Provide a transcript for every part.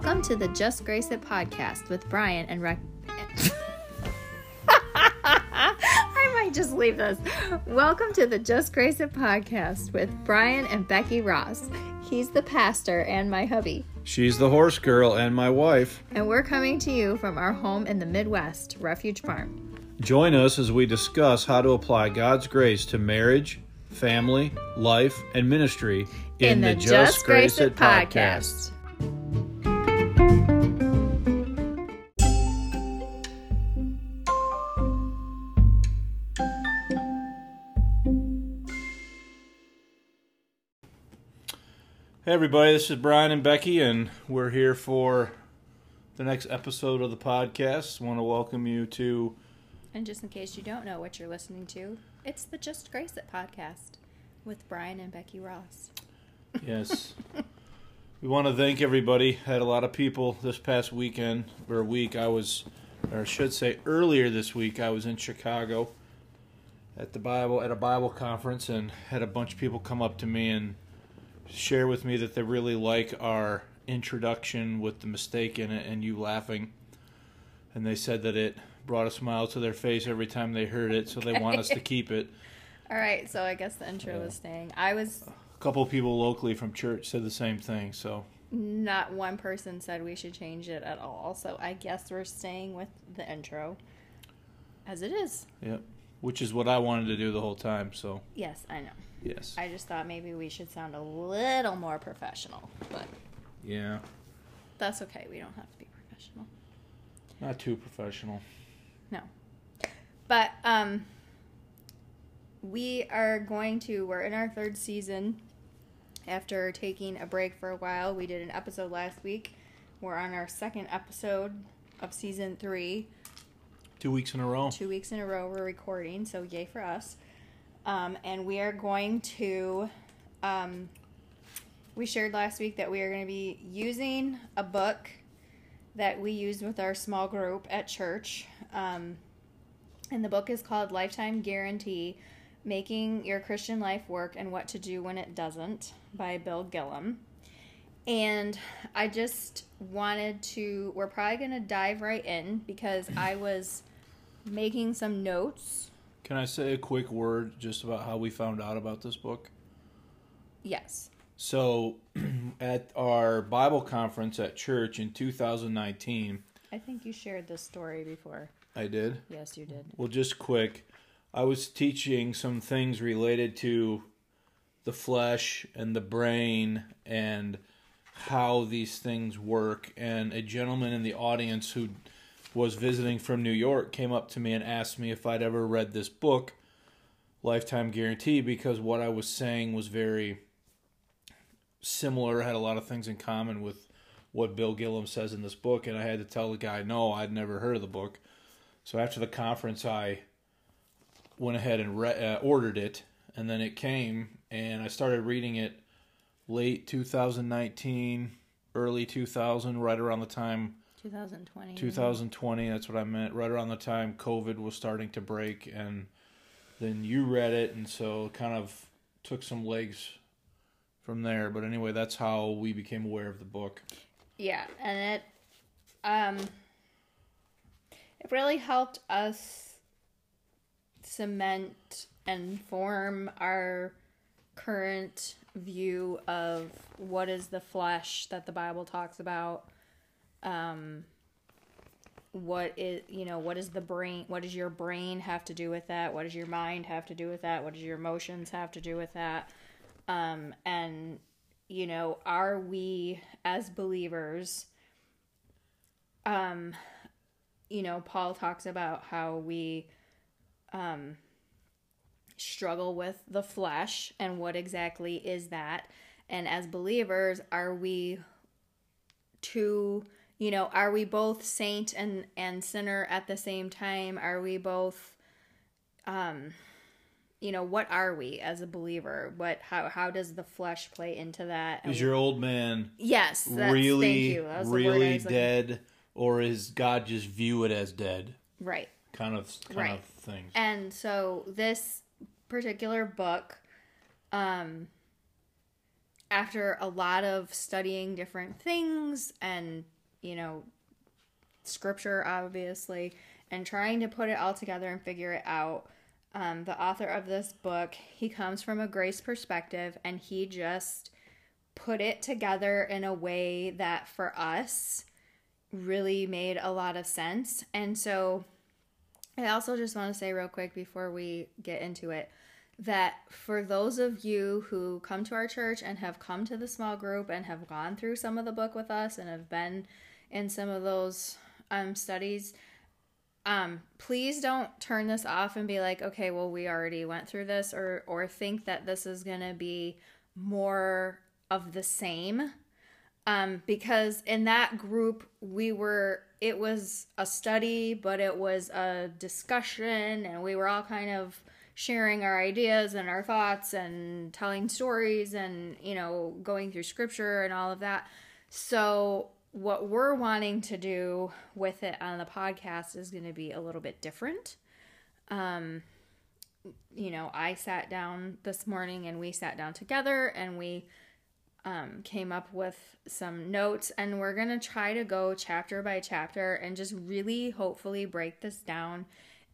Welcome to the Just Grace It podcast with Bryan and Rec. I might just leave this. Welcome to the Just Grace It podcast with Bryan and Becky Ross. He's the pastor and my hubby. She's the horse girl and my wife. And we're coming to you from our home in the Midwest, Refuge Farm. Join us as we discuss how to apply God's grace to marriage, family, life, and ministry in, the, Just Grace It podcast. Hey everybody, this is Bryan and Becky, and we're here for the next episode of the podcast. want to welcome you to And just in case you don't know what you're listening to, it's the Just Grace It podcast with Bryan and Becky Ross. Yes. we want to thank everybody. Had a lot of people this past weekend or week. I was, or I should say, earlier this week. I was in Chicago at the Bible at a Bible conference and had a bunch of people come up to me and share with me that they really like our introduction with the mistake in it and you laughing. And they said that it brought a smile to their face every time they heard it, so they want us to keep it. All right, so I guess the intro was staying. I was A couple of people locally from church said the same thing, so not one person said we should change it at all. So I guess we're staying with the intro as it is. Yep. Which is what I wanted to do the whole time, so Yes, I know. Yes. I just thought maybe we should sound a little more professional, but yeah. that's okay. We don't have to be professional. Not too professional. No. But um we are going to we're in our third season after taking a break for a while. We did an episode last week. We're on our second episode of season 3. Two weeks in a row. Two weeks in a row we're recording, so yay for us. Um, and we are going to um, we shared last week that we are going to be using a book that we used with our small group at church. Um, and the book is called Lifetime Guarantee Making Your Christian Life Work and What to Do When It Doesn't by Bill Gillham. And I just wanted to, we're probably going to dive right in because I was making some notes. Can I say a quick word just about how we found out about this book? Yes. So, at our Bible conference at church in 2019, I think you shared this story before. I did. Yes, you did. Well, just quick, I was teaching some things related to the flesh and the brain and how these things work. And a gentleman in the audience who was visiting from New York came up to me and asked me if I'd ever read this book, Lifetime Guarantee, because what I was saying was very similar, had a lot of things in common with what Bill Gillham says in this book. And I had to tell the guy, no, I'd never heard of the book. So after the conference, I went ahead and re- uh, ordered it, and then it came, and I started reading it late 2019, early 2000, right around the time 2020. 2020. That's what I meant. Right around the time COVID was starting to break, and then you read it, and so it kind of took some legs from there. But anyway, that's how we became aware of the book. Yeah, and it um it really helped us cement and form our current view of what is the flesh that the Bible talks about. Um what is you know what is the brain what does your brain have to do with that? What does your mind have to do with that? What does your emotions have to do with that? Um and you know are we as believers um you know paul talks about how we um struggle with the flesh and what exactly is that. And as believers are we to you know are we both saint and and sinner at the same time are we both um you know what are we as a believer what how how does the flesh play into that Is your old man yes that's, thank really, you. That was the word I really dead, or is God just view it as dead? right Kind of, kind Right. of thing and so this particular book um after a lot of studying different things and, you know, scripture, obviously, and trying to put it all together and figure it out, um, the author of this book, he comes from a grace perspective and he just put it together in a way that for us really made a lot of sense. And so I also just want to say, real quick, before we get into it, that for those of you who come to our church and have come to the small group and have gone through some of the book with us and have been in some of those um, studies, um, please don't turn this off and be like, okay, well, we already went through this, or or think that this is gonna be more of the same. Um, because in that group we were it was a study, but it was a discussion, and we were all kind of sharing our ideas and our thoughts and telling stories and you know going through scripture and all of that so what we're wanting to do with it on the podcast is going to be a little bit different um you know i sat down this morning and we sat down together and we um, came up with some notes and we're going to try to go chapter by chapter and just really hopefully break this down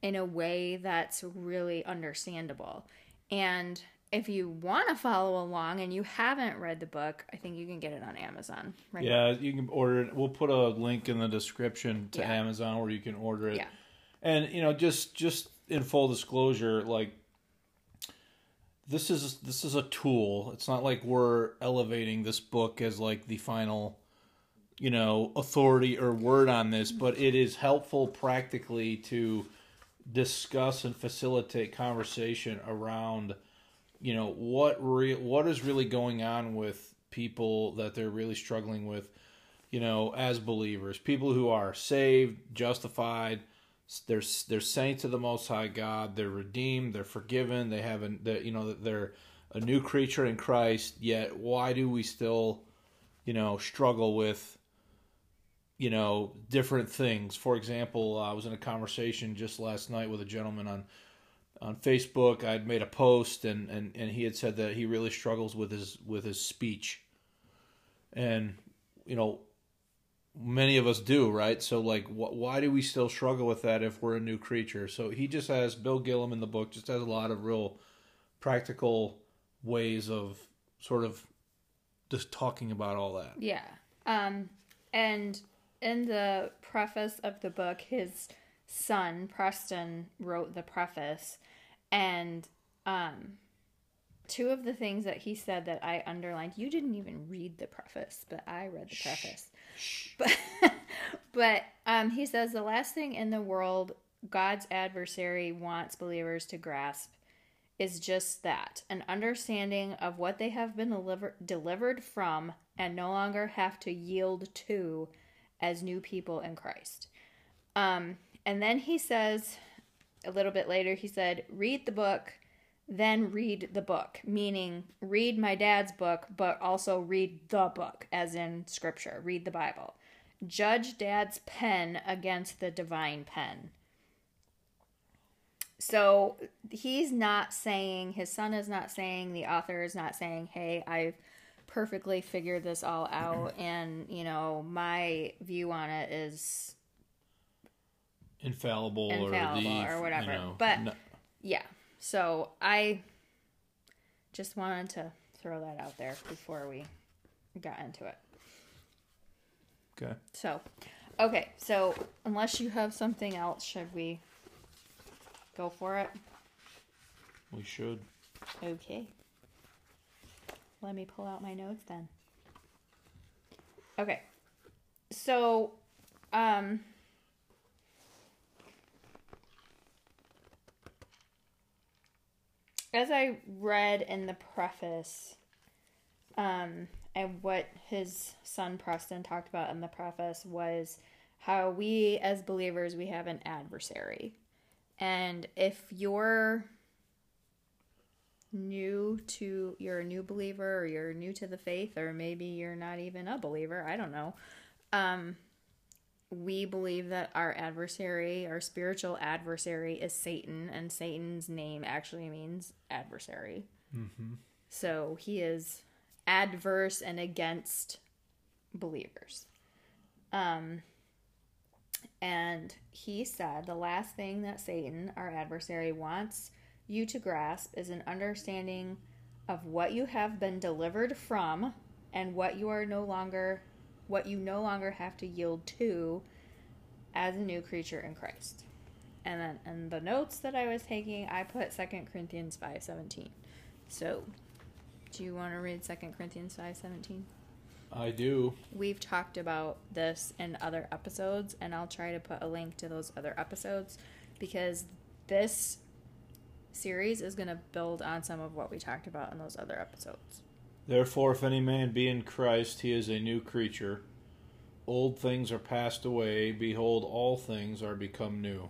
in a way that's really understandable. And if you want to follow along and you haven't read the book, I think you can get it on Amazon. Right yeah, now. you can order it. We'll put a link in the description to Yeah. Amazon where you can order it. Yeah. And you know, just just in full disclosure, like this is this is a tool. It's not like we're elevating this book as like the final, you know, authority or word on this, but it is helpful practically to discuss and facilitate conversation around you know what re- what is really going on with people that they're really struggling with you know as believers people who are saved justified they're they're saints of the most high god they're redeemed they're forgiven they haven't you know they're a new creature in Christ yet why do we still you know struggle with you know different things? For example i was in a conversation just last night with a gentleman on on facebook i'd made a post and and, and he had said that he really struggles with his with his speech. And you know many of us do right? So like wh- why do we still struggle with that if we're a new creature? So he just has Bill Gillham in the book just has a lot of real practical ways of sort of just talking about all that. Yeah. Um, and in the preface of the book, his son, Preston, wrote the preface. And um, two of the things that he said that I underlined, you didn't even read the preface, but I read the preface. But, but um, he says the last thing in the world God's adversary wants believers to grasp is just that an understanding of what they have been deliver- delivered from and no longer have to yield to as new people in Christ. Um, and then he says a little bit later, he said, read the book, then read the book, meaning read my dad's book, but also read the book, as in scripture, read the Bible. Judge dad's pen against the divine pen. So he's not saying, his son is not saying, the author is not saying, hey, I've perfectly figured this all out, and, you know, my view on it is infallible, Infallible or, the, or whatever. You know, But- no- Yeah. So I just wanted to throw that out there before we got into it. okay. So, okay. So, unless you have something else, should we go for it? We should. Okay. Let me pull out my notes then. Okay. So, um, as I read in the preface, um, and what his son Preston talked about in the preface was how we as believers we have an adversary. And if you're new to you're a new believer or you're new to the faith or maybe you're not even a believer i don't know um we believe that our adversary our spiritual adversary is satan and satan's name actually means adversary Mm-hmm. so he is adverse and against believers. Um, and he said the last thing that Satan, our adversary, wants you to grasp is an understanding of what you have been delivered from and what you are no longer what you no longer have to yield to as a new creature in Christ. And then in the notes that I was taking, I put 2 Corinthians 5:17. So, do you want to read 2 Corinthians 5:17? I do. We've talked about this in other episodes, and I'll try to put a link to those other episodes because this series is going to build on some of what we talked about in those other episodes. Therefore, if any man be in Christ, he is a new creature. Old things are passed away. Behold, all things are become new.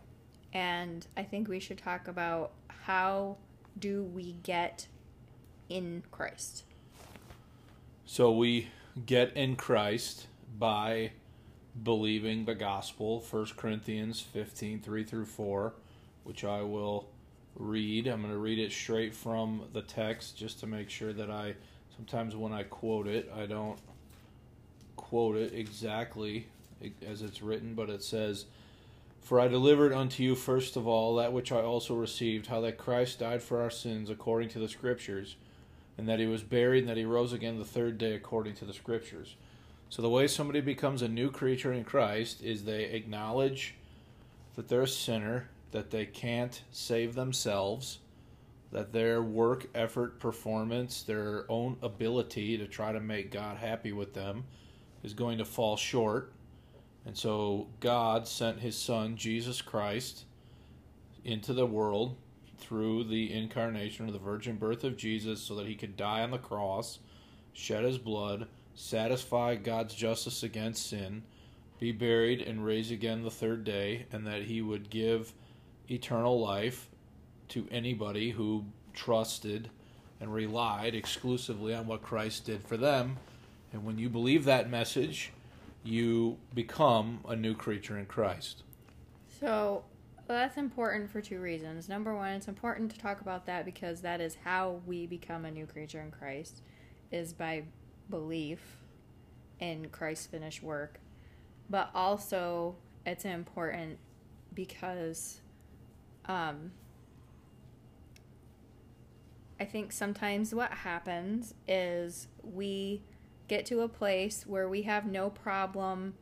And I think we should talk about how do we get in Christ. So we get in Christ by believing the gospel, 1 Corinthians 15 3 through 4, which I will read. I'm going to read it straight from the text just to make sure that I, sometimes when I quote it, I don't quote it exactly as it's written, but it says, For I delivered unto you first of all that which I also received, how that Christ died for our sins according to the Scriptures and that he was buried and that he rose again the third day according to the scriptures. So the way somebody becomes a new creature in Christ is they acknowledge that they're a sinner, that they can't save themselves, that their work, effort, performance, their own ability to try to make God happy with them is going to fall short. And so God sent his son Jesus Christ into the world through the incarnation or the virgin birth of Jesus so that he could die on the cross, shed his blood, satisfy God's justice against sin, be buried, and raise again the third day, and that he would give eternal life to anybody who trusted and relied exclusively on what Christ did for them. And when you believe that message, you become a new creature in Christ. So, that's important for two reasons. Number one, it's important to talk about that because that is how we become a new creature in Christ, is by belief in Christ's finished work. But also, it's important because um, I think sometimes what happens is we get to a place where we have no problem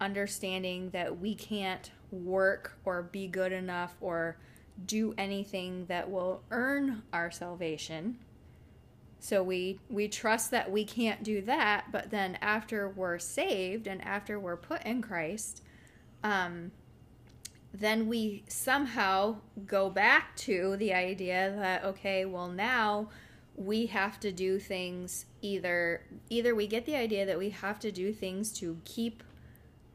understanding that we can't work or be good enough or do anything that will earn our salvation. So we we trust that we can't do that, but then after we're saved and after we're put in Christ, um, then we somehow go back to the idea that okay, well now we have to do things either either we get the idea that we have to do things to keep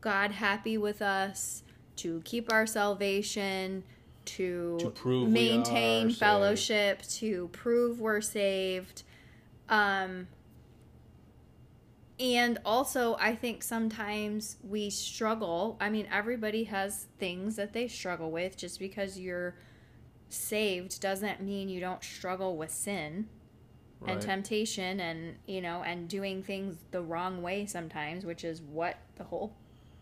God happy with us, to keep our salvation, to, To prove maintain fellowship, to prove we're saved. Um, and also, I think sometimes we struggle. I mean, everybody has things that they struggle with. Just because you're saved doesn't mean you don't struggle with sin and temptation and, you know, and doing things the wrong way sometimes, which is what the whole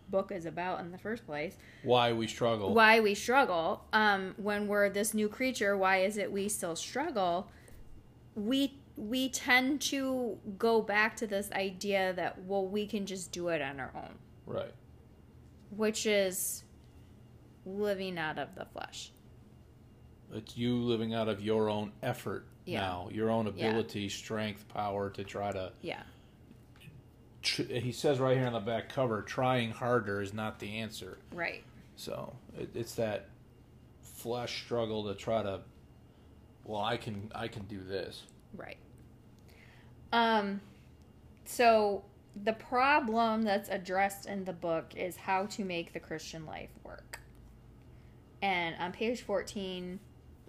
book is about in the first place Why we struggle. why we struggle um, when we're this new creature why is it we still struggle we we tend to go back to this idea that well we can just do it on our own Right. which is living out of the flesh It's you living out of your own effort Yeah. now, your own Yeah. ability, strength, power to try to. yeah Tr- he says right here on the back cover, trying harder is not the answer. right So it, it's that flesh struggle to try to. Well, I can I can do this. Right. Um so the problem that's addressed in the book is how to make the Christian life work. And on page 14,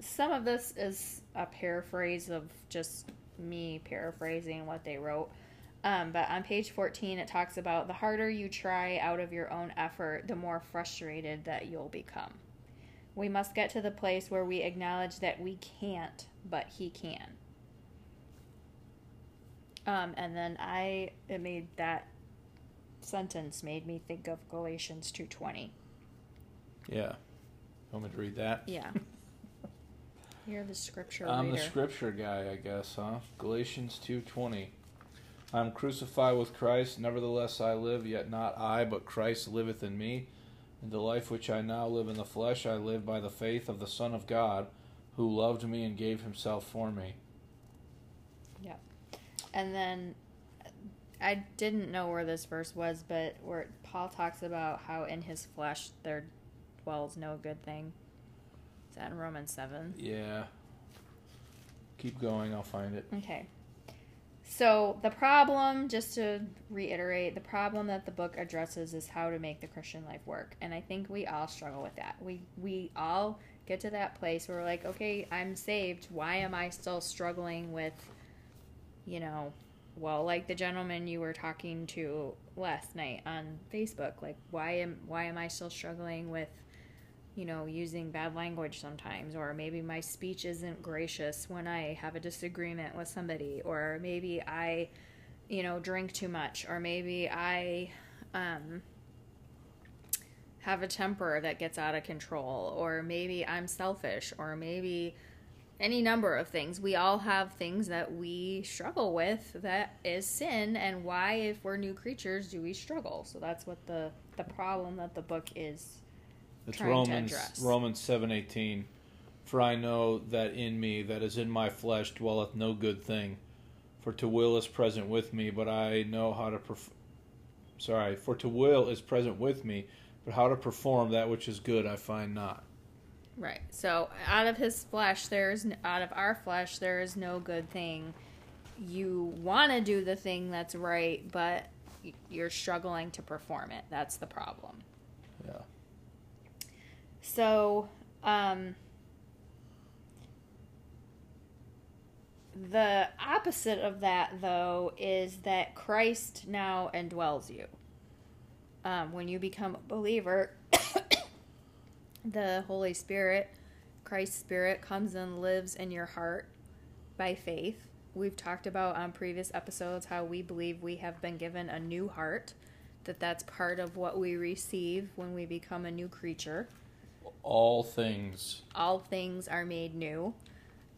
some of this is a paraphrase of just me paraphrasing what they wrote. Um, but on page 14, it talks about the harder you try out of your own effort, the more frustrated that you'll become. We must get to the place where we acknowledge that we can't, but He can. Um, and then I it made that sentence made me think of Galatians two twenty. Yeah. Want me to read that? Yeah. You're the scripture I'm reader. the scripture guy, I guess, huh? Galatians 2:20. I'm crucified with Christ, nevertheless I live, yet not I, but Christ liveth in me. And the life which I now live in the flesh, I live by the faith of the Son of God, who loved me and gave himself for me. And then I didn't know where this verse was, but where Paul talks about how in his flesh there dwells no good thing. Is that in Romans 7? Yeah. Keep going, I'll find it. Okay. So the problem, just to reiterate, the problem that the book addresses is how to make the Christian life work, and I think we all struggle with that. We we all get to that place where we're like, okay, I'm saved. Why am I still struggling with, you know, well, like the gentleman you were talking to last night on Facebook, like why am why am I still struggling with you know, using bad language sometimes, or maybe my speech isn't gracious when I have a disagreement with somebody, or maybe I, you know, drink too much, or maybe I um, have a temper that gets out of control, or maybe I'm selfish, or maybe any number of things. We all have things that we struggle with that is sin, and why, if we're new creatures, do we struggle? So that's what the the problem that the book is It's trying to Romans address. Romans seven eighteen. For I know that in me, that is in my flesh, dwelleth no good thing. For to will is present with me, but I know how to. Perf- Sorry, for to will is present with me, but how to perform that which is good I find not. Right. So out of his flesh, there's out of our flesh, there is no good thing. You want to do the thing that's right, but you're struggling to perform it. That's the problem. Yeah. So, um, the opposite of that, though, is that Christ now indwells you. Um, when you become a believer, the Holy Spirit, Christ's Spirit, comes and lives in your heart by faith. We've talked about on previous episodes how we believe we have been given a new heart, that that's part of what we receive when we become a new creature All things. all things are made new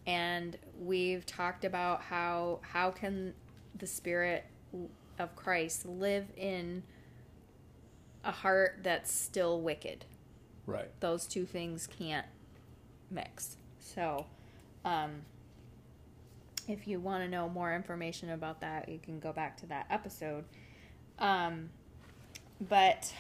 and we've talked about how how can the spirit of Christ live in a heart that's still wicked Right. those two things can't mix so um if you want to know more information about that you can go back to that episode um but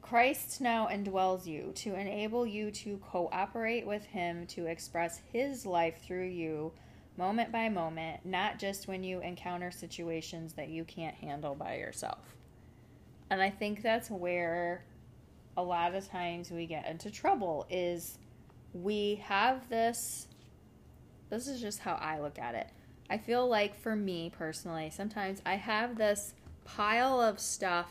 Christ now indwells you to enable you to cooperate with Him to express His life through you moment by moment, not just when you encounter situations that you can't handle by yourself. And I think that's where a lot of times we get into trouble is we have this this is just how I look at it. I feel like for me personally, sometimes I have this pile of stuff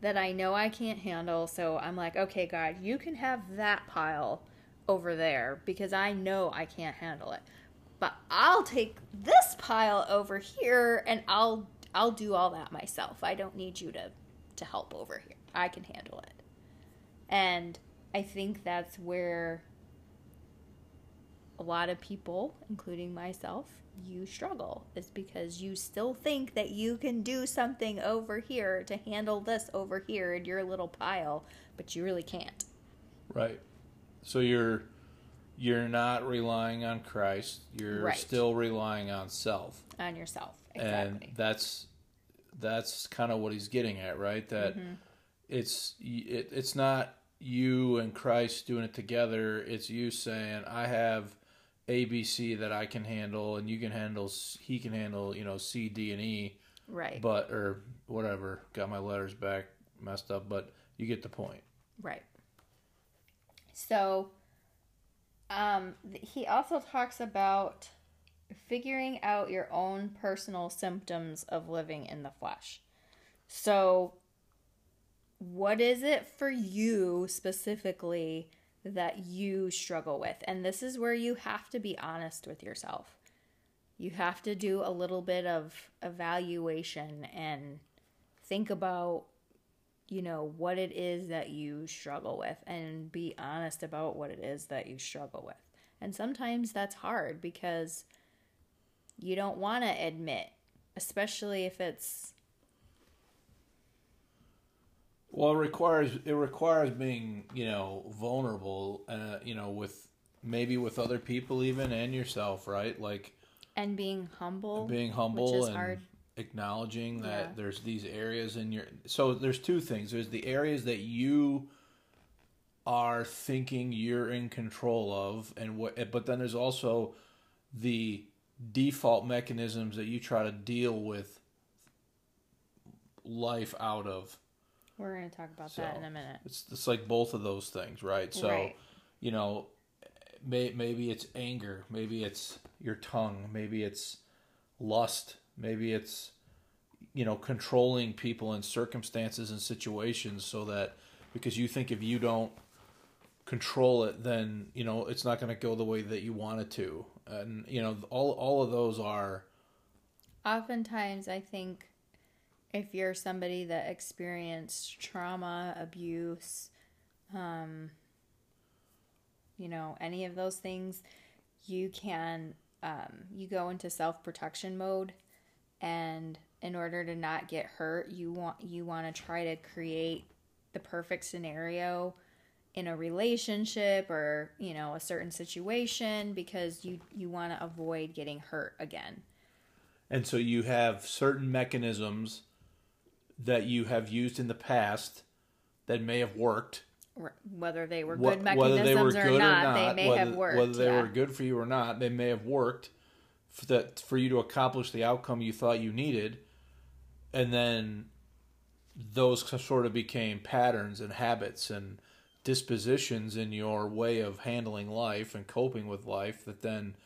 that I know I can't handle. So I'm like, okay, God, you can have that pile over there because I know I can't handle it. But I'll take this pile over here and I'll I'll do all that myself. I don't need you to to help over here. I can handle it. And I think that's where a lot of people, including myself, you struggle is because you still think that you can do something over here to handle this over here in your little pile, but you really can't. Right. So you're you're not relying on Christ. You're Right. still relying on self. On yourself. Exactly. and that's that's kind of what he's getting at right that Mm-hmm. It's it, it's not you and christ doing it together it's you saying i have abc that i can handle and you can handle he can handle you know c d and e right. but or whatever got my letters back messed up but you get the point Right. So, um, he also talks about figuring out your own personal symptoms of living in the flesh. So, what is it for you specifically that you struggle with? And this is where you have to be honest with yourself. you have to do a little bit of evaluation and think about you know what it is that you struggle with and be honest about what it is that you struggle with and sometimes that's hard because you don't want to admit especially if it's Well, it requires it requires being you know vulnerable, uh, you know, with maybe with other people even and yourself, right? Like and being humble being humble and hard acknowledging that Yeah. there's these areas in your. So there's two things. There's the areas that you are thinking you're in control of, and what. But then there's also the default mechanisms that you try to deal with life out of. We're going to talk about that in a minute It's it's like both of those things, right? So, Right. you know, may, maybe it's anger, maybe it's your tongue, maybe it's lust, maybe it's you know controlling people and circumstances and situations so that because you think if you don't control it then you know it's not going to go the way that you want it to and you know all all of those are oftentimes i think if you're somebody that experienced trauma abuse um you know any of those things you can um, you go into self-protection mode. And in order to not get hurt you want you want to try to create the perfect scenario in a relationship or you know a certain situation because you you want to avoid getting hurt again. And so you have certain mechanisms that you have used in the past that may have worked. whether they were Wh- good mechanisms or, not, they may whether, have worked. Whether they yeah. were good for you or not, they may have worked for that for you to accomplish the outcome you thought you needed, and then those sort of became patterns and habits and dispositions in your way of handling life and coping with life that then,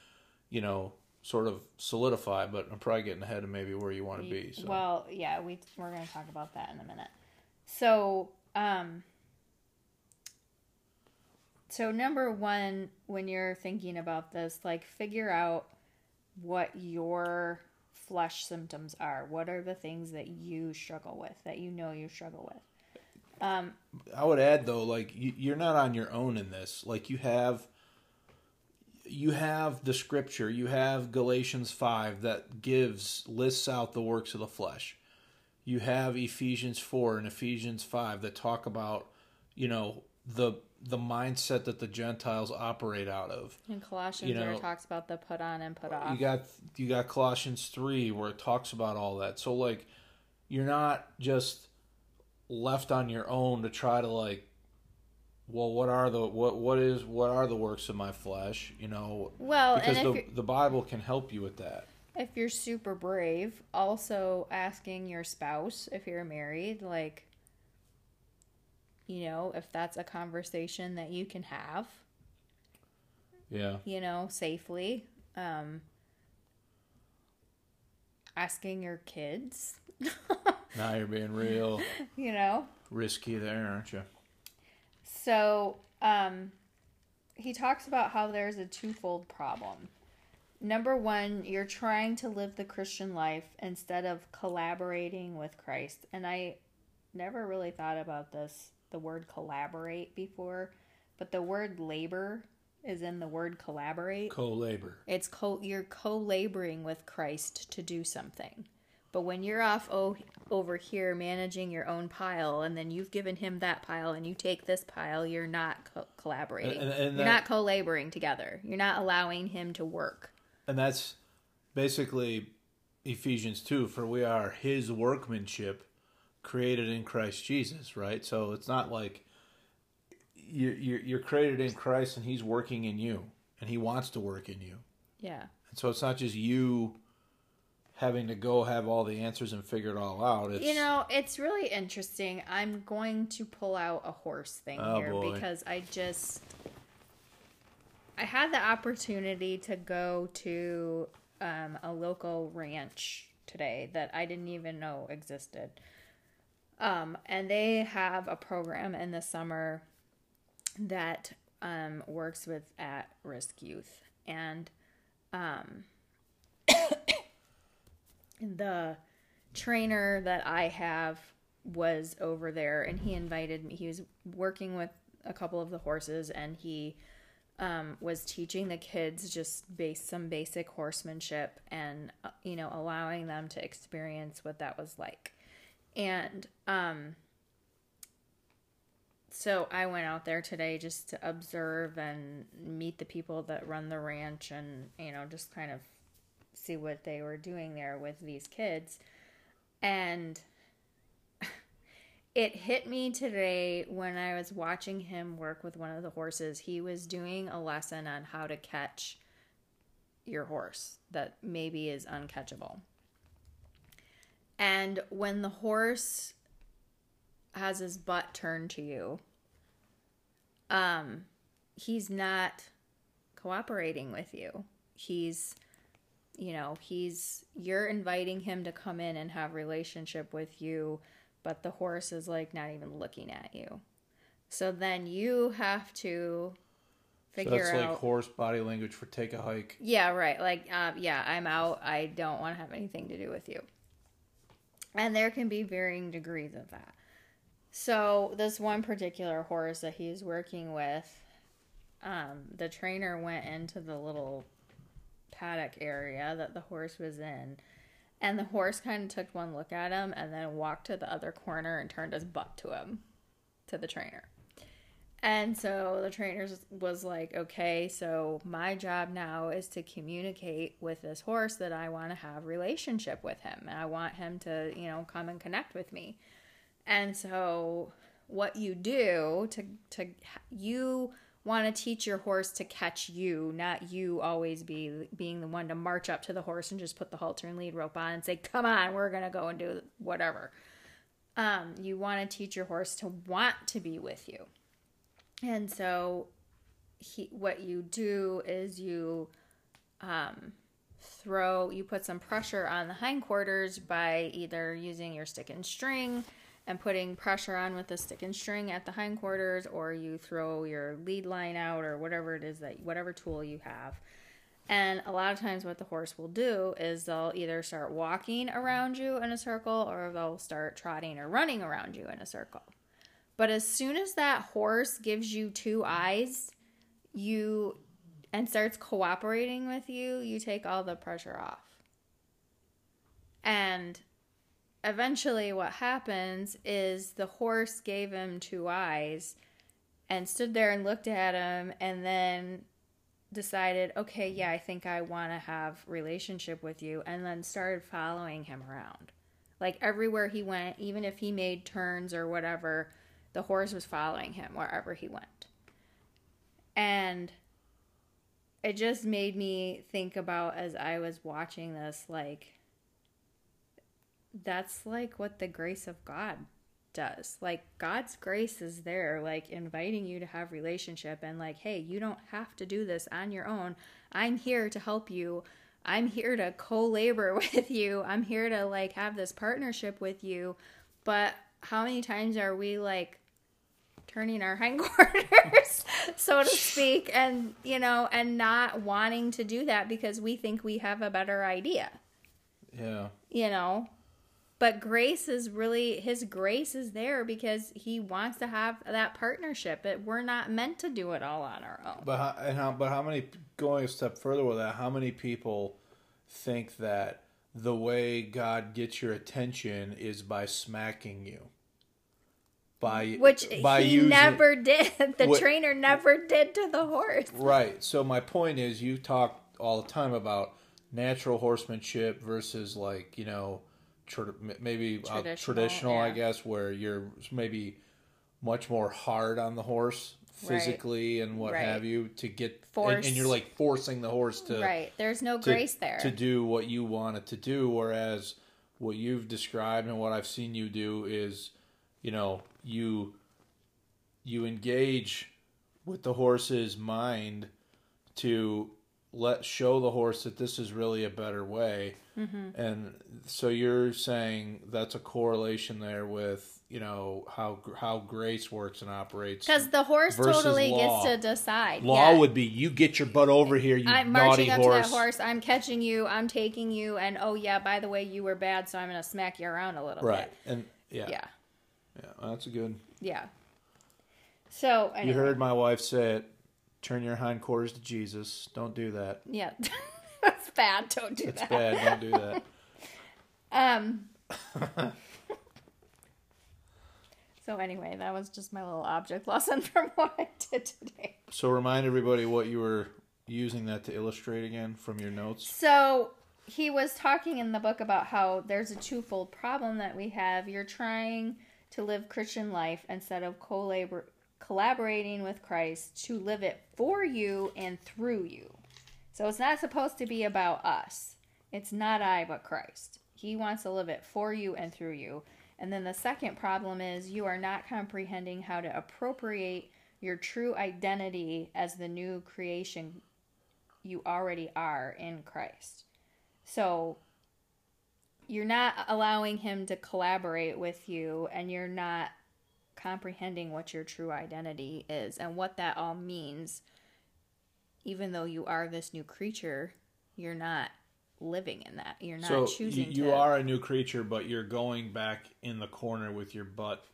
you know, sort of solidify. But I'm probably getting ahead of maybe where you want to be. So. Well, yeah, we we're going to talk about that in a minute. So, um so number 1 when you're thinking about this, like figure out what your flesh symptoms are. What are the things that you struggle with that you know you struggle with? Um I would add though, like you, you're not on your own in this. Like you have, you have the scripture. You have Galatians five that gives lists out the works of the flesh. You have Ephesians four and Ephesians five that talk about, you know, the the mindset that the Gentiles operate out of. in Colossians You where know, it talks about the put on and put off. You got you got Colossians three where it talks about all that. So like, you're not just left on your own to try to like, well, what are the what what is what are the works of my flesh? You know, well, because the the Bible can help you with that. if you're super brave, also asking your spouse if you're married, like, you know, if that's a conversation that you can have, Yeah, you know, safely. Um, asking your kids, now you're being real you know. risky there, aren't you? So, um, he talks about how there's a twofold problem. Number one, you're trying to live the Christian life instead of collaborating with Christ. And I never really thought about this, the word collaborate before, but the word labor is in the word collaborate. Co-labor. It's co you're co-laboring with Christ to do something. But when you're off o- over here managing your own pile and then you've given him that pile and you take this pile, you're not co- collaborating. And- and you're that- not co-laboring together. You're not allowing him to work. And that's basically Ephesians 2 for we are his workmanship created in Christ Jesus, right? So it's not like you're, you're created in Christ and he's working in you and he wants to work in you. Yeah. And so it's not just you having to go have all the answers and figure it all out. It's, You know, it's really interesting. I'm going to pull out a horse thing Oh, here boy. because I just I had the opportunity to go to um, a local ranch today that I didn't even know existed. Um, and they have a program in the summer that um, works with at risk youth. And um, the trainer that I have was over there and he invited me. He was working with a couple of the horses and he um, was teaching the kids just base some basic horsemanship and uh, you know allowing them to experience what that was like and um, so i went out there today just to observe and meet the people that run the ranch and you know just kind of see what they were doing there with these kids and it hit me today when I was watching him work with one of the horses. He was doing a lesson on how to catch your horse that maybe is uncatchable. And when the horse has his butt turned to you, um, he's not cooperating with you. He's, you know, he's, you're inviting him to come in and have relationship with you but the horse is like not even looking at you. So then you have to figure so that's out. like horse body language for take a hike. Yeah, right. Like, um, yeah, I'm out. I don't want to have anything to do with you. And there can be varying degrees of that. So this one particular horse that he's working with, um, the trainer went into the little paddock area that the horse was in and the horse kind of took one look at him and then walked to the other corner and turned his butt to him, to the trainer. And so the trainer was like, okay, so my job now is to communicate with this horse that I want to have relationship with him. And I want him to, you know, come and connect with me. And so what you do to to you want to teach your horse to catch you, not you always be being the one to march up to the horse and just put the halter and lead rope on and say, "Come on, we're gonna go and do whatever." Um, you want to teach your horse to want to be with you, and so he, what you do is you um, throw, you put some pressure on the hindquarters by either using your stick and string and putting pressure on with a stick and string at the hindquarters, or you throw your lead line out, or whatever it is that whatever tool you have. And a lot of times, what the horse will do is they'll either start walking around you in a circle, or they'll start trotting or running around you in a circle. But as soon as that horse gives you two eyes, you and starts cooperating with you, you take all the pressure off. And eventually what happens is the horse gave him two eyes and stood there and looked at him and then decided okay yeah i think i want to have relationship with you and then started following him around. Like everywhere he went even if he made turns or whatever the horse was following him wherever he went. And it just made me think about as i was watching this like that's like what the grace of God does. Like God's grace is there, like inviting you to have relationship and like, hey, you don't have to do this on your own. I'm here to help you. I'm here to co-labor with you. I'm here to like have this partnership with you. But how many times are we like turning our hindquarters, so to speak, and you know, and not wanting to do that because we think we have a better idea. Yeah. You know, but grace is really his grace is there because he wants to have that partnership. But we're not meant to do it all on our own. But how, and how but how many going a step further with that? How many people think that the way God gets your attention is by smacking you? By which by he using, never did. The what, trainer never did to the horse. Right. So my point is, you talk all the time about natural horsemanship versus like you know maybe traditional, uh, traditional yeah. I guess, where you're maybe much more hard on the horse physically right. and what right. have you to get and, and, you're like forcing the horse to right there's no to, grace there to do what you want it to do whereas what you've described and what i've seen you do is you know you you engage with the horse's mind to let show the horse that this is really a better way. Mm-hmm. And so you're saying that's a correlation there with you know how how grace works and operates. Because the horse totally law. gets to decide. Law yeah. would be you get your butt over here, you I'm naughty marching up horse. to that horse. I'm catching you. I'm taking you. And oh yeah, by the way, you were bad, so I'm gonna smack you around a little bit. Right. bit. And yeah, Yeah. yeah, that's a good. Yeah. So You heard my wife say it. Turn your hindquarters to Jesus. Don't do that. Yeah. That's bad. Don't do that. It's bad. Don't do that. Um. so anyway, that was just my little object lesson from what I did today. So remind everybody what you were using that to illustrate again from your notes. So he was talking in the book about how there's a twofold problem that we have. You're trying to live Christian life instead of collabor- collaborating with Christ to live it for you and through you. So it's not supposed to be about us. It's not I, but Christ. He wants to live it for you and through you. And then the second problem is you are not comprehending how to appropriate your true identity as the new creation you already are in Christ. So you're not allowing him to collaborate with you and you're not comprehending what your true identity is and what that all means. Even though you are this new creature, you're not living in that. You're not so you, choosing you to are a new creature, but you're going back in the corner with your butt,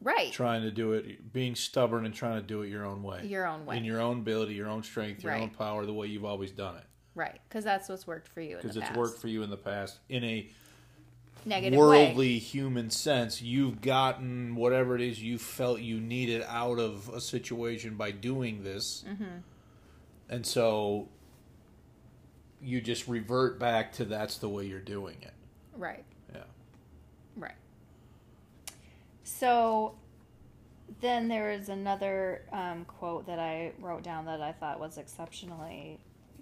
right. trying to do it, being stubborn and trying to do it your own way, Your own way. in your own ability, your own strength, your Right. own power, the way you've always done it, right. Because that's what's worked for you because it's past. worked for you in the past in a Negative way. worldly human sense. You've gotten whatever it is you felt you needed out of a situation by doing this, Mm-hmm. and so you just revert back to that's the way you're doing it. Right. Yeah. Right. So then there is another um, quote that I wrote down that I thought was exceptionally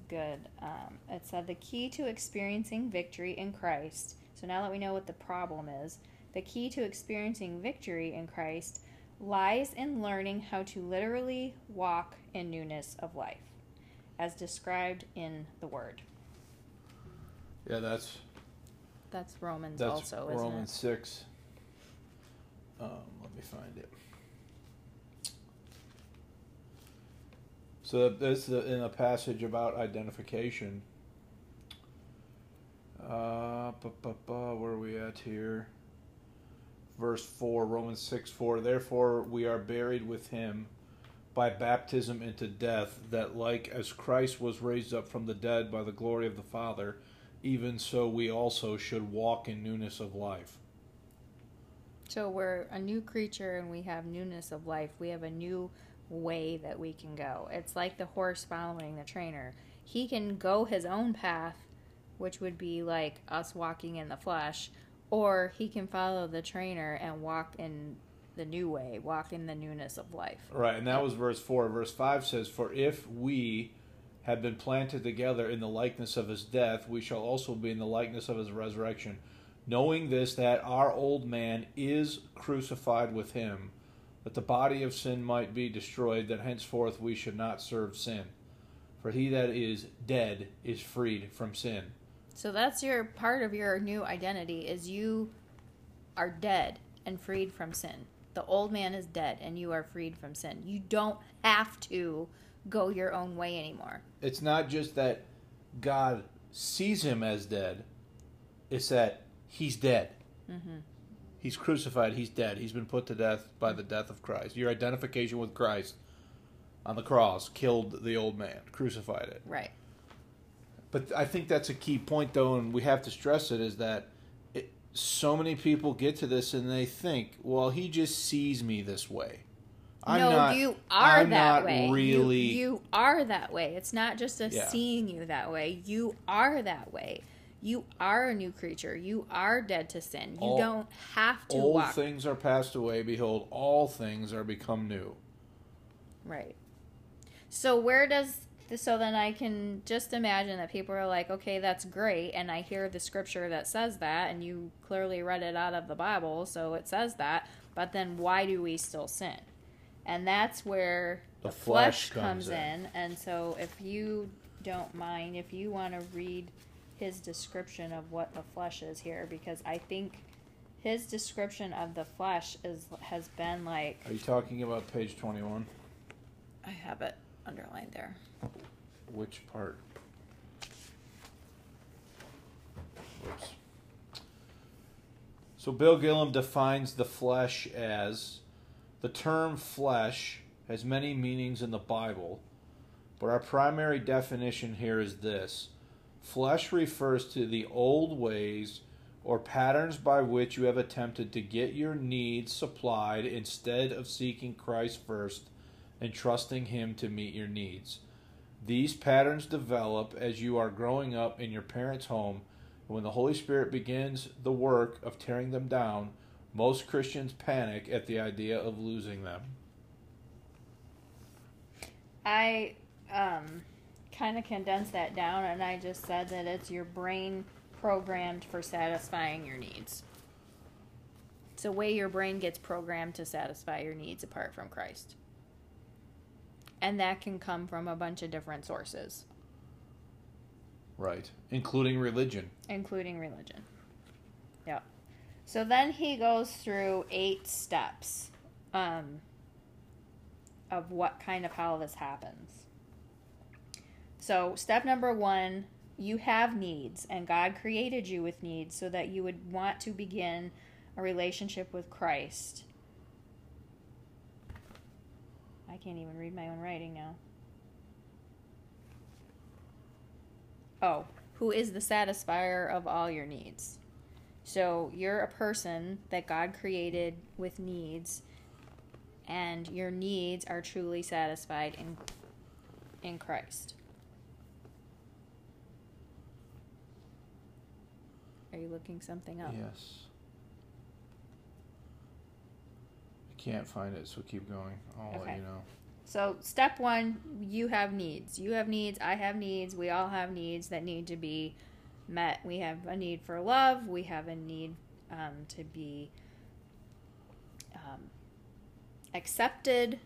good. Um, it said, The key to experiencing victory in Christ. So now that we know what the problem is, the key to experiencing victory in Christ lies in learning how to literally walk in newness of life, as described in the Word. Yeah, that's That's Romans that's also, isn't Romans it? six. Um, let me find it. So this is in a passage about identification. Uh, bu- bu- where are we at here? Verse four, Romans six four. Therefore, we are buried with him by baptism into death, that like as Christ was raised up from the dead by the glory of the Father, even so we also should walk in newness of life. So we're a new creature and we have newness of life. We have a new way that we can go. It's like the horse following the trainer. He can go his own path, which would be like us walking in the flesh, or he can follow the trainer and walk in the new way, walk in the newness of life. Right, and that was verse 4. Verse 5 says, For if we have been planted together in the likeness of his death, we shall also be in the likeness of his resurrection. Knowing this, that our old man is crucified with him, that the body of sin might be destroyed, that henceforth we should not serve sin. For he that is dead is freed from sin. So that's your part of your new identity is you are dead and freed from sin. The old man is dead and you are freed from sin. You don't have to go your own way anymore. It's not just that God sees him as dead, it's that he's dead. Mm-hmm. He's crucified. He's dead. He's been put to death by the death of Christ. Your identification with Christ on the cross killed the old man, crucified it. Right. But I think that's a key point, though, and we have to stress it is that it, so many people get to this and they think, well, he just sees me this way. I'm no, not, you are I'm that way. You- really. You, are that way. It's not just a Yeah. seeing you that way. You are that way. You are a new creature. You are dead to sin. You All- don't have to Old walk. things are passed away. Behold, all things are become new. Right. So where does so then I can just imagine that people are like, okay, that's great, and I hear the scripture that says that, and you clearly read it out of the Bible, so it says that. But then why do we still sin? And that's where The the, flesh, flesh comes comes, in. And so if you don't mind, if you want to read his description of what the flesh is here, because I think his description of the flesh is has been like Are you talking about page 21? I have it underlined there. Which part? So Bill Gillham defines the flesh as the term flesh has many meanings in the Bible, but our primary definition here is this flesh refers to the old ways or patterns by which you have attempted to get your needs supplied instead of seeking Christ first and trusting Him to meet your needs. These patterns develop as you are growing up in your parents' home. When the Holy Spirit begins the work of tearing them down, most Christians panic at the idea of losing them. I um, kind of condensed that down and I just said that it's your brain programmed for satisfying your needs. It's a way your brain gets programmed to satisfy your needs apart from Christ. And that can come from a bunch of different sources, Right. Including religion. including religion. Yeah. So then he goes through eight steps um, of what kind of how this happens. So, step number one you have needs, and God created you with needs so that you would want to begin a relationship with Christ. I can't even read my own writing now. Oh, who is the satisfier of all your needs? So you're a person that God created with needs, and your needs are truly satisfied in in Christ. Are you looking something up? Yes. I can't find it, so keep going. I'll Okay. let you know. So, step one, you have needs. You have needs. I have needs. We all have needs that need to be met. We have a need for love. We have a need um, to be um, accepted,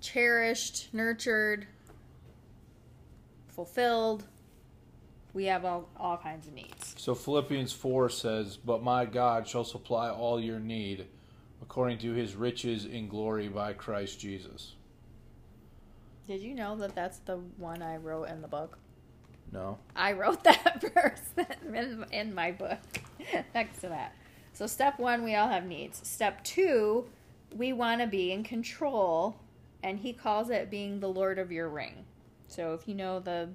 cherished, nurtured, fulfilled. We have all, all kinds of needs. So Philippians 4 says, But my God shall supply all your need according to his riches in glory by Christ Jesus. Did you know that that's the one I wrote in the book? No? I wrote that verse in, in my book next to that. So, step one, we all have needs. Step two, we want to be in control, and he calls it being the Lord of your ring. So, if you know the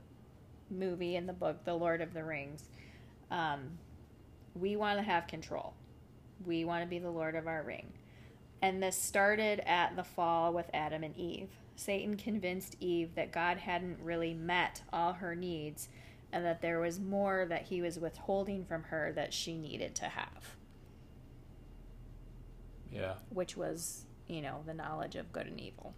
movie and the book, The Lord of the Rings, um, we want to have control. We want to be the Lord of our ring. And this started at the fall with Adam and Eve. Satan convinced Eve that God hadn't really met all her needs and that there was more that he was withholding from her that she needed to have, Yeah. which was, you know, the knowledge of good and evil.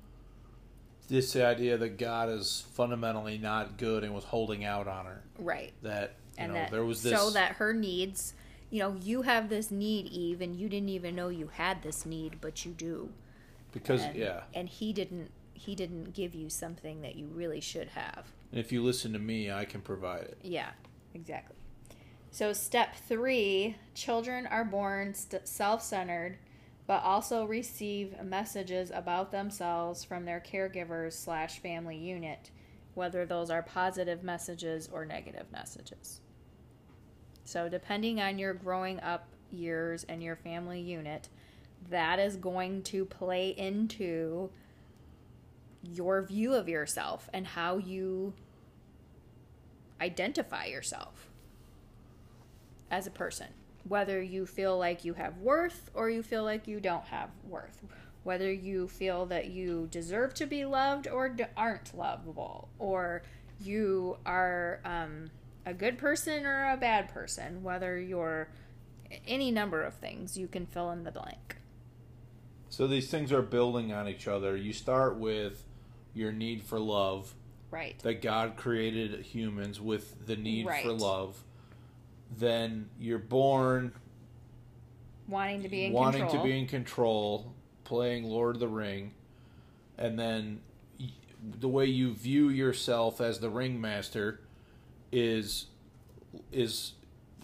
This idea that God is fundamentally not good and was holding out on her. Right. That, you And know, that there was this. so that her needs, you know, you have this need, Eve, and you didn't even know you had this need, but you do. because, and, yeah. And he didn't he didn't give you something that you really should have. And if you listen to me, I can provide it. Yeah, exactly. So, step three children are born st- self centered, but also receive messages about themselves from their caregivers slash family unit, whether those are positive messages or negative messages. So, depending on your growing up years and your family unit, that is going to play into your view of yourself and how you identify yourself as a person. Whether you feel like you have worth or you feel like you don't have worth. Whether you feel that you deserve to be loved or aren't lovable. Or you are um, a good person or a bad person. Whether you're any number of things, you can fill in the blank. So these things are building on each other. You start with your need for love, Right. that God created humans with the need for love. Then you're born Wanting to be in wanting control. to be in control, playing Lord of the Ring, and then the way you view yourself as the ringmaster is is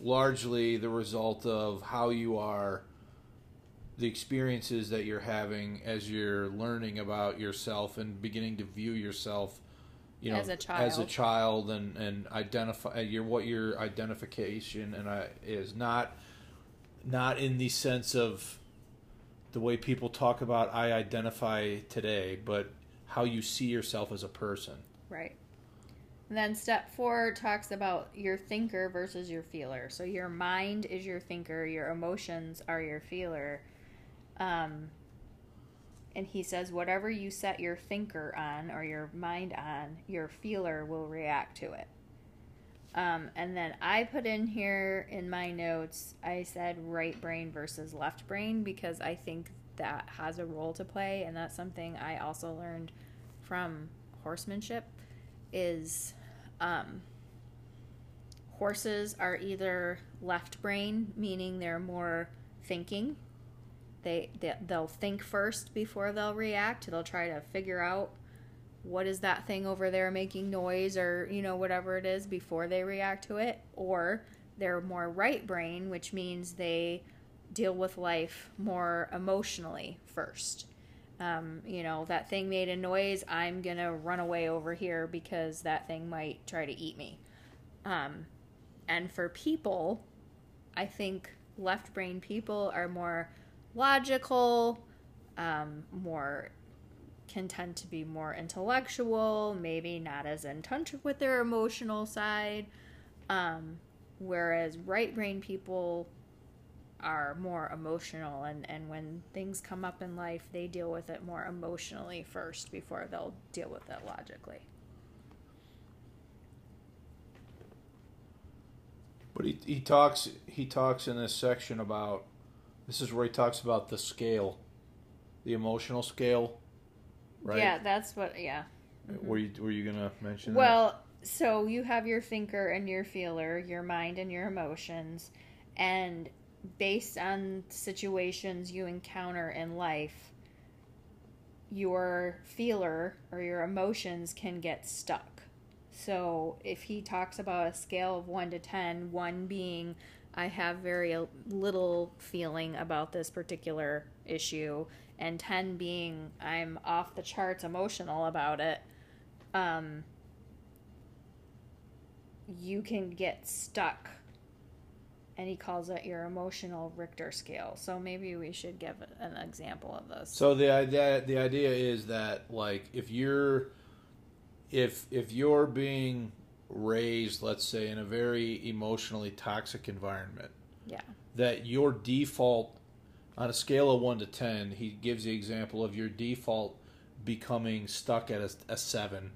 largely the result of how you are the experiences that you're having as you're learning about yourself and beginning to view yourself you know As a as a child. child and and identify uh, your what your identification and I is not not in the sense of the way people talk about I identify today but how you see yourself as a person Right. Then step four talks about your thinker versus your feeler. So your mind is your thinker, your emotions are your feeler. Um, and he says, whatever you set your thinker on or your mind on, your feeler will react to it. Um, and then I put in here in my notes, I said right brain versus left brain because I think that has a role to play. And that's something I also learned from horsemanship is um, horses are either left brain, meaning they're more thinking. They, they they'll think first before they'll react. They'll try to figure out what is that thing over there making noise or you know whatever it is before they react to it. Or they're more right brain, which means they deal with life more emotionally first um, you know, that thing made a noise. I'm going to run away over here because that thing might try to eat me. Um, and for people, I think left brain people are more logical, um, more can tend to be more intellectual, maybe not as in touch with their emotional side. Um, whereas right brain people are more emotional and, and when things come up in life they deal with it more emotionally first before they'll deal with it logically But he, he talks he talks in this section about this is where he talks about the scale, the emotional scale, right? yeah that's what yeah Were you were you gonna mention? that? well so you have your thinker and your feeler your mind and your emotions and based on situations you encounter in life your feeler or your emotions can get stuck so if he talks about a scale of 1 to 10 1 being i have very little feeling about this particular issue and 10 being i'm off the charts emotional about it um, you can get stuck. And he calls it your emotional Richter scale. So maybe we should give an example of this. So the idea the idea is that like if you're if if you're being raised, let's say, in a very emotionally toxic environment, yeah. that your default on a scale of one to ten, he gives the example of your default becoming stuck at a, a seven.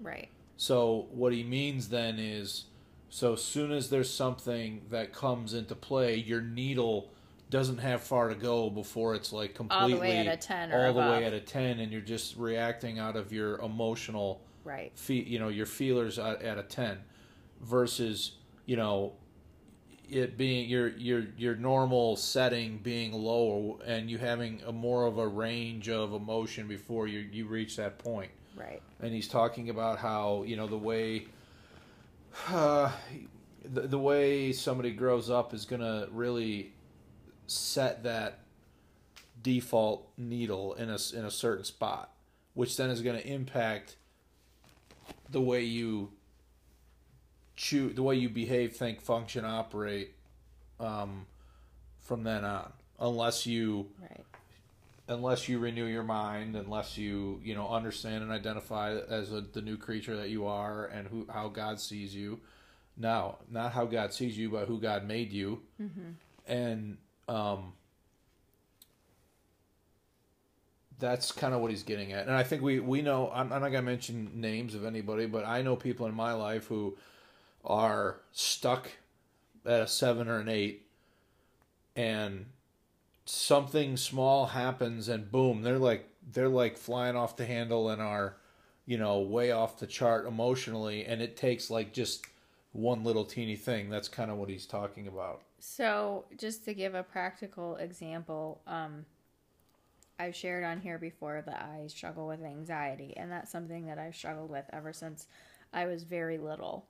Right. So what he means then is, so as soon as there's something that comes into play, your needle doesn't have far to go before it's like completely All the way at a 10 or all the way at a ten, and you're just reacting out of your emotional, Right. fe- you know, your feelers at, at a ten, versus you know, it being your your your normal setting being lower and you having a more of a range of emotion before you you reach that point Right. and he's talking about how you know the way uh, the, the way somebody grows up is going to really set that default needle in a in a certain spot which then is going to impact the way you choose the way you behave think function operate um, from then on unless you Right. Unless you renew your mind, unless you you know understand and identify as a, the new creature that you are and who how God sees you. Now, not how God sees you, but who God made you, and um, that's kind of what he's getting at. And I think we we know. I'm, I'm not gonna mention names of anybody, but I know people in my life who are stuck at a seven or an eight, and something small happens and boom they're like they're like flying off the handle and are you know way off the chart emotionally. And it takes like just one little teeny thing. That's kind of what he's talking about. So, just to give a practical example, um, I've shared on here before that I struggle with anxiety, and that's something that I've struggled with ever since I was very little.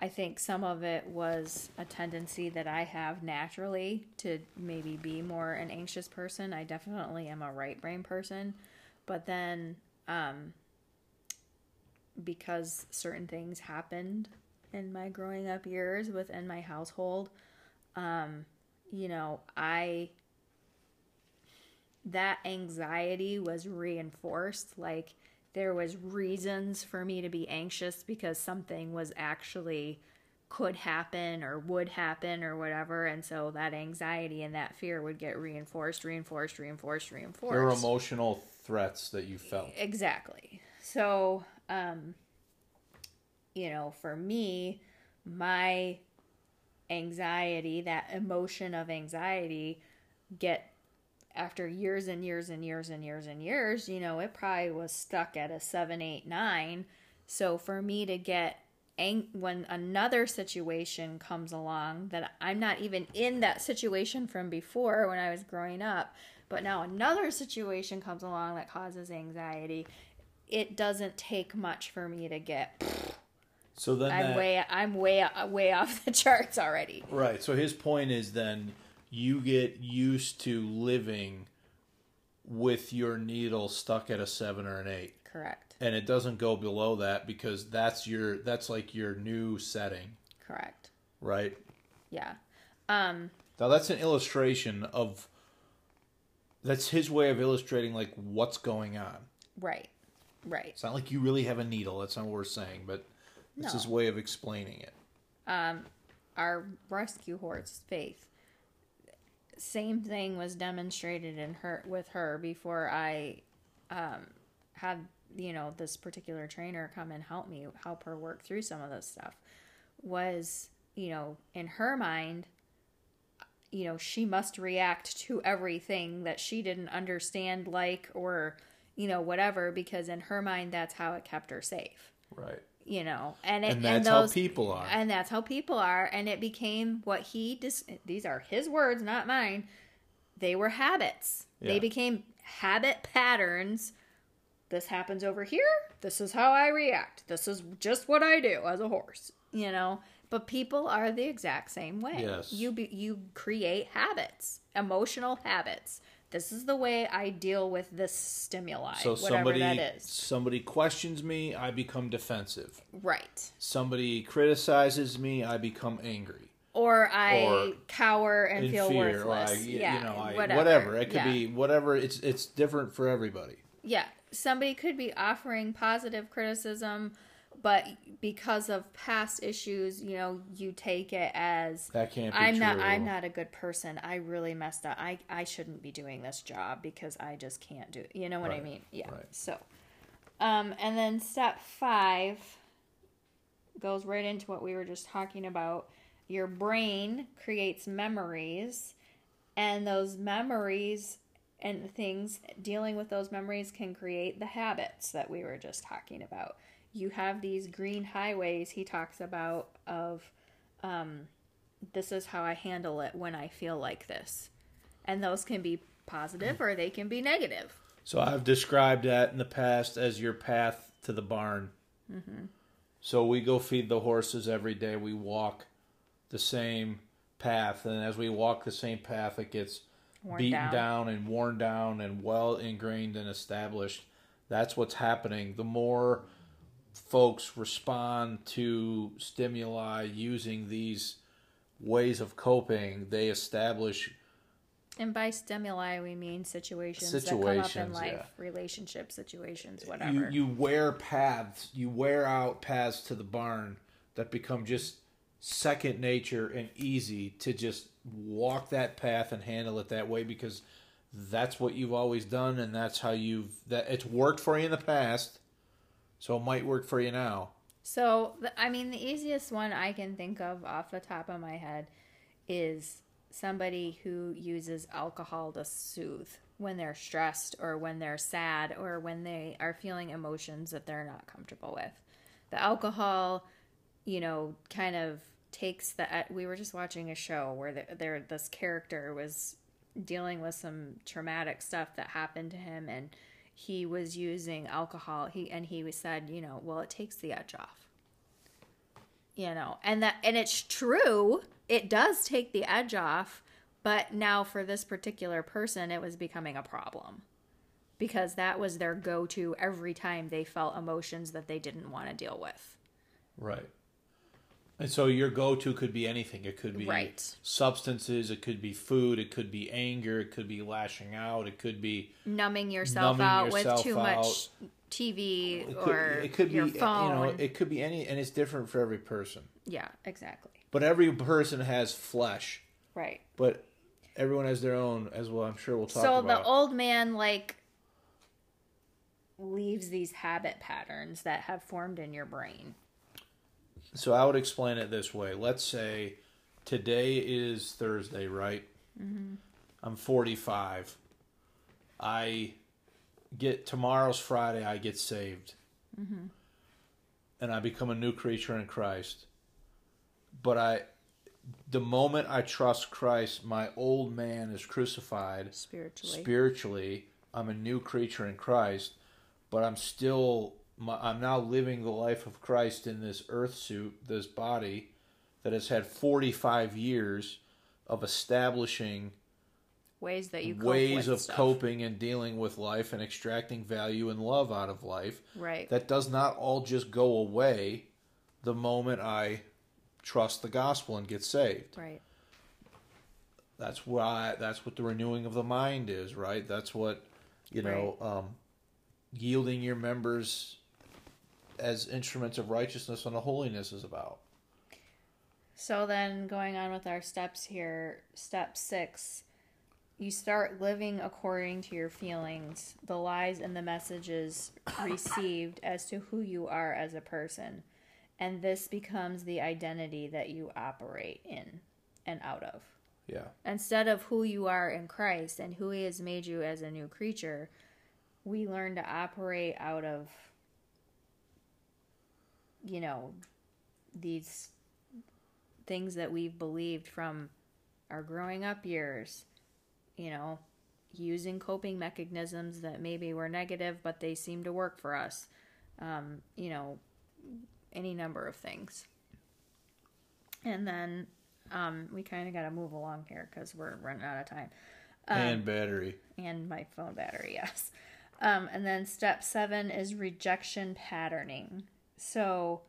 I think some of it was a tendency that I have naturally to maybe be more an anxious person. I definitely am a right brain person, but then um, because certain things happened in my growing up years within my household, um, you know, I that anxiety was reinforced like there was reasons for me to be anxious because something was actually could happen or would happen or whatever. And so that anxiety and that fear would get reinforced reinforced reinforced reinforced. There were emotional threats that you felt. exactly. So um you know for me my anxiety that emotion of anxiety get after years and years and years and years and years, you know, it probably was stuck at a seven, eight, nine. So for me to get ang- when another situation comes along that I'm not even in that situation from before when I was growing up, but now another situation comes along that causes anxiety, it doesn't take much for me to get. So then I'm that, way I'm way way off the charts already. right. So his point is then you get used to living with your needle stuck at a 7 or an 8 Correct. and it doesn't go below that because that's your that's like your new setting, Correct. right? Yeah. Um Now that's an illustration of that's his way of illustrating like what's going on. right. Right. It's not like you really have a needle. That's not what we're saying, but it's No. his way of explaining it. Um our rescue horse faith same thing was demonstrated in her with her before i um had you know this particular trainer come and help me help her work through some of this stuff was you know in her mind you know she must react to everything that she didn't understand like or you know whatever because in her mind that's how it kept her safe Right. You know and it, And that's how those, people are. and that's how people are and it became what he dis- these are his words not mine. They were habits. Yeah. they became habit patterns. This happens over here. This is how i react. This is just what i do as a horse you know? But people are the exact same way. Yes. you be, you create habits emotional habits this is the way i deal with this stimuli So whatever somebody that is somebody questions me, I become defensive. right Somebody criticizes me, I become angry. or I Or cower and feel fear, or worthless. I, yeah, you know, I, whatever. whatever. It could Yeah. be whatever. It's it's different for everybody. Yeah, somebody could be offering positive criticism, but because of past issues, you know, you take it as That can't be I'm true. not. I'm not a good person. I really messed up. I I shouldn't be doing this job because I just can't do. It. You know what I mean? Yeah. right. So, um, and then step five goes right into what we were just talking about. Your brain creates memories, and those memories and things dealing with those memories can create the habits that we were just talking about. You have these green highways he talks about of um, this is how I handle it when I feel like this. And those can be positive or they can be negative. So I've described that in the past as your path to the barn. Mm-hmm. So we go feed the horses every day. We walk the same path, and as we walk the same path, it gets Worn beaten down. down. and worn down and well ingrained and established. That's what's happening. The more folks respond to stimuli using these ways of coping, they establish And by stimuli, we mean situations, that come up in life, yeah. relationship situations, you, whatever. you wear paths you wear out paths to the barn that become just second nature and easy to just walk that path and handle it that way because that's what you've always done and that's how you've that it's worked for you in the past so it might work for you now So, I mean, the easiest one I can think of off the top of my head is somebody who uses alcohol to soothe when they're stressed or when they're sad or when they are feeling emotions that they're not comfortable with. The alcohol, you know, kind of takes the. We were just watching a show where the, there this character was dealing with some traumatic stuff that happened to him and he was using alcohol he and he said you know well it takes the edge off. You know and that and it's true it does take the edge off but now for this particular person it was becoming a problem. Because that was their go-to every time they felt emotions that they didn't want to deal with. Right. And so your go-to could be anything. It could be Right. substances. It could be food. It could be anger. It could be lashing out. It could be numbing yourself Numbing out yourself with too out. much TV it could, or it could be your you know it could be any and it's different for every person. yeah, exactly. But every person has flesh. Right. But everyone has their own as well. I'm sure we'll talk. So about. the old man like leaves these habit patterns that have formed in your brain. So I would explain it this way. Let's say today is Thursday, right? Mm-hmm. I'm 45. I get tomorrow's Friday. I get saved, and I become a new creature in Christ. But I, the moment I trust Christ, my old man is crucified Spiritually. spiritually. I'm a new creature in Christ, but I'm still my, I'm now living the life of Christ in this earth suit, this body that has had 45 years of establishing ways that you cope ways of stuff. coping and dealing with life and extracting value and love out of life. Right. That does not all just go away the moment I trust the gospel and get saved. right. That's why that's what the renewing of the mind is, right? That's what you know, um, yielding your members as instruments of righteousness and the holiness is about. So then going on with our steps here, step 6, you start living according to your feelings, the lies and the messages received as to who you are as a person. And this becomes the identity that you operate in and out of. Yeah, Instead of who you are in Christ and who He has made you as a new creature, we learn to operate out of, you know, these things that we've believed from our growing up years, you know, using coping mechanisms that maybe were negative, but they seem to work for us. Um, you know, any number of things. And then um, we kind of got to move along here because we're running out of time. and battery. And my phone battery, yes. Um, and then step seven is rejection patterning. So,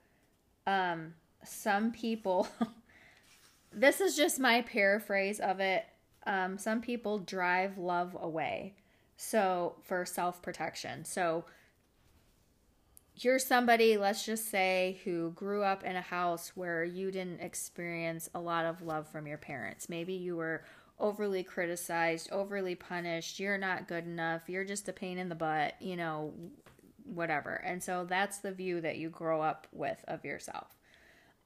um, some people, this is just my paraphrase of it. Um, some people drive love away. So, for self protection. So, you're somebody, let's just say, who grew up in a house where you didn't experience a lot of love from your parents. Maybe you were overly criticized, overly punished, you're not good enough, you're just a pain in the butt, you know, whatever. And so that's the view that you grow up with of yourself.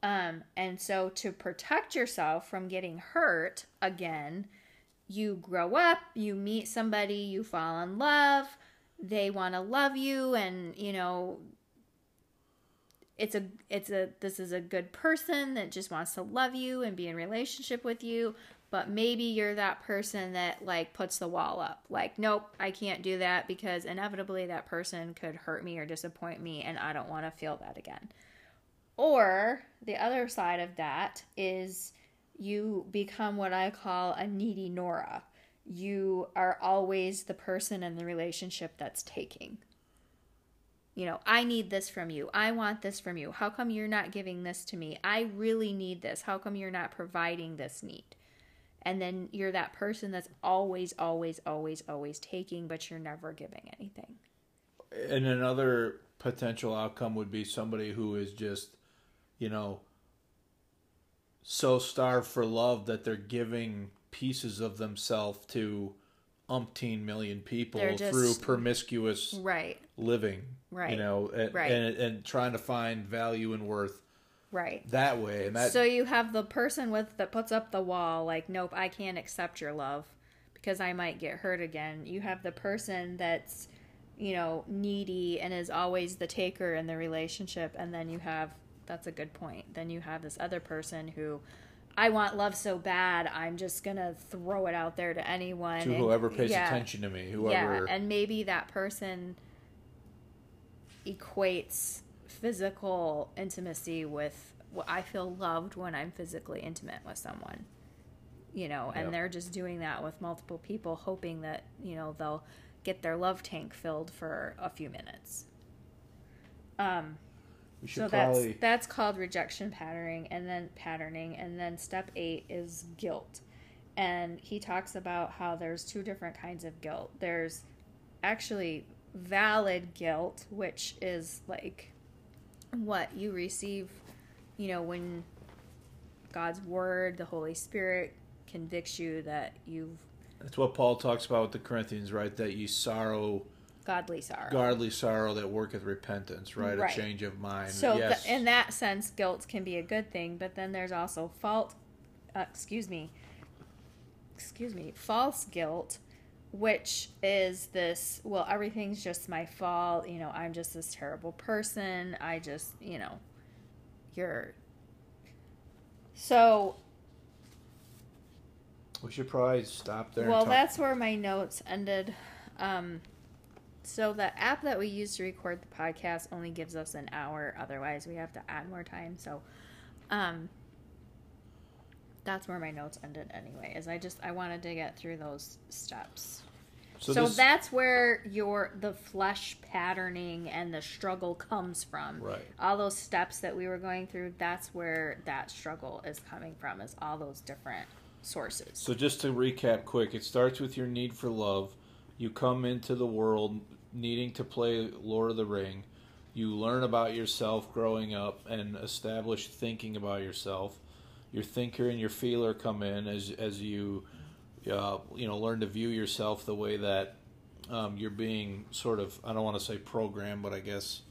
Um, and so to protect yourself from getting hurt again, you grow up, you meet somebody, you fall in love, they want to love you and, you know, it's a it's a this is a good person that just wants to love you and be in relationship with you but maybe you're that person that like puts the wall up like nope i can't do that because inevitably that person could hurt me or disappoint me and i don't want to feel that again or the other side of that is you become what i call a needy nora you are always the person in the relationship that's taking you know, I need this from you. I want this from you. How come you're not giving this to me? I really need this. How come you're not providing this need? And then you're that person that's always, always, always, always taking, but you're never giving anything. And another potential outcome would be somebody who is just, you know, so starved for love that they're giving pieces of themselves to umpteen million people just- through promiscuous Right, living. Right. You know, and, Right. and and trying to find value and worth right. that way. And that so you have the person with that puts up the wall, like, nope, I can't accept your love because I might get hurt again. You have the person that's, you know, needy and is always the taker in the relationship, and then you have that's a good point. Then you have this other person who I want love so bad, I'm just gonna throw it out there to anyone. to and- whoever pays yeah, attention to me, whoever. Yeah, and maybe that person equates physical intimacy with well, I feel loved when I'm physically intimate with someone. You know, and Yep. they're just doing that with multiple people, hoping that, you know, they'll get their love tank filled for a few minutes. Um, so should that's that's called rejection patterning and then patterning and then step 8 is guilt. And he talks about how there's two different kinds of guilt. There's actually valid guilt, which is like what you receive, you know, when God's word, the Holy Spirit convicts you that you've That's what Paul talks about with the Corinthians, right? That you sorrow, godly sorrow. godly sorrow that worketh repentance, right? Right. A change of mind. So, yes. th- in that sense, guilt can be a good thing, but then there's also fault. Uh, excuse me. Excuse me. False guilt, which is this. Well, everything's just my fault. You know, I'm just this terrible person. I just, you know, you're. So, we should probably stop there. well, that's where my notes ended. Um, so the app that we use to record the podcast only gives us an hour. Otherwise, we have to add more time. So, um, that's where my notes ended. Anyway, is I just I wanted to get through those steps. So, this- that's where your the flesh patterning and the struggle comes from. Right. All those steps that we were going through, that's where that struggle is coming from. Is all those different sources. So just to recap quick, it starts with your need for love. You come into the world needing to play Lord of the Ring. You learn about yourself growing up and establish thinking about yourself. Your thinker and your feeler come in as as you uh, you know learn to view yourself the way that um, you're being sort of I don't want to say programmed, but I guess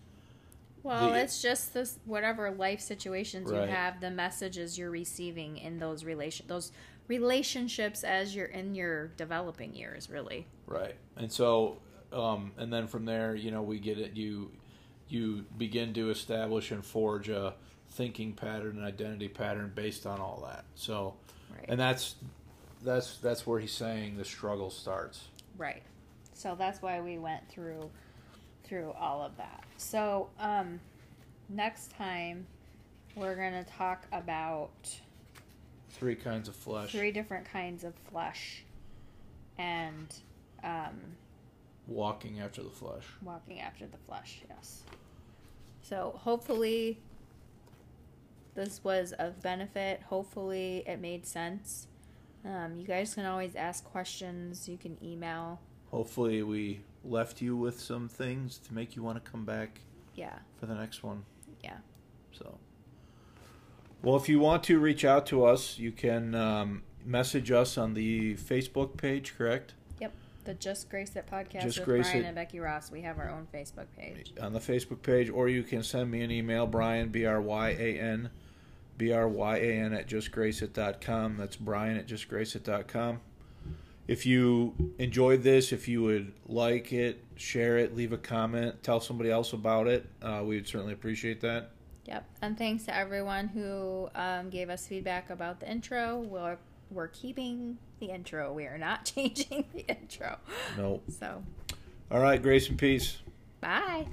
Well, the- it's just this whatever life situations Right. you have, the messages you're receiving in those relation those relationships as you're in your developing years, really. Right. And so, um, and then from there, you know, we get it. You, you begin to establish and forge a thinking pattern and identity pattern based on all that. So, Right. and that's, that's, that's where he's saying the struggle starts. right. So that's why we went through through all of that. So, um next time we're going to talk about Three kinds of flesh. three different kinds of flesh and um Walking after the flesh. walking after the flesh yes so hopefully this was of benefit. Hopefully it made sense. Um, you guys can always ask questions. You can email. Hopefully, we left you with some things to make you want to come back yeah. for the next one. yeah. So, well, if you want to reach out to us, you can um, message us on the Facebook page, correct? yep. The just grace it podcast Just with Grace Bryan It. and becky ross. We have our own facebook page. On the Facebook page, or you can send me an email, Bryan, B R Y A N, B R Y A N at justgraceit.com. That's Bryan at justgraceit.com. If you enjoyed this, if you would like it, share it, leave a comment, tell somebody else about it, uh, we would certainly appreciate that. yep and thanks to everyone who um, gave us feedback about the intro we're, we're keeping the intro we are not changing the intro No. so All right, grace and peace. bye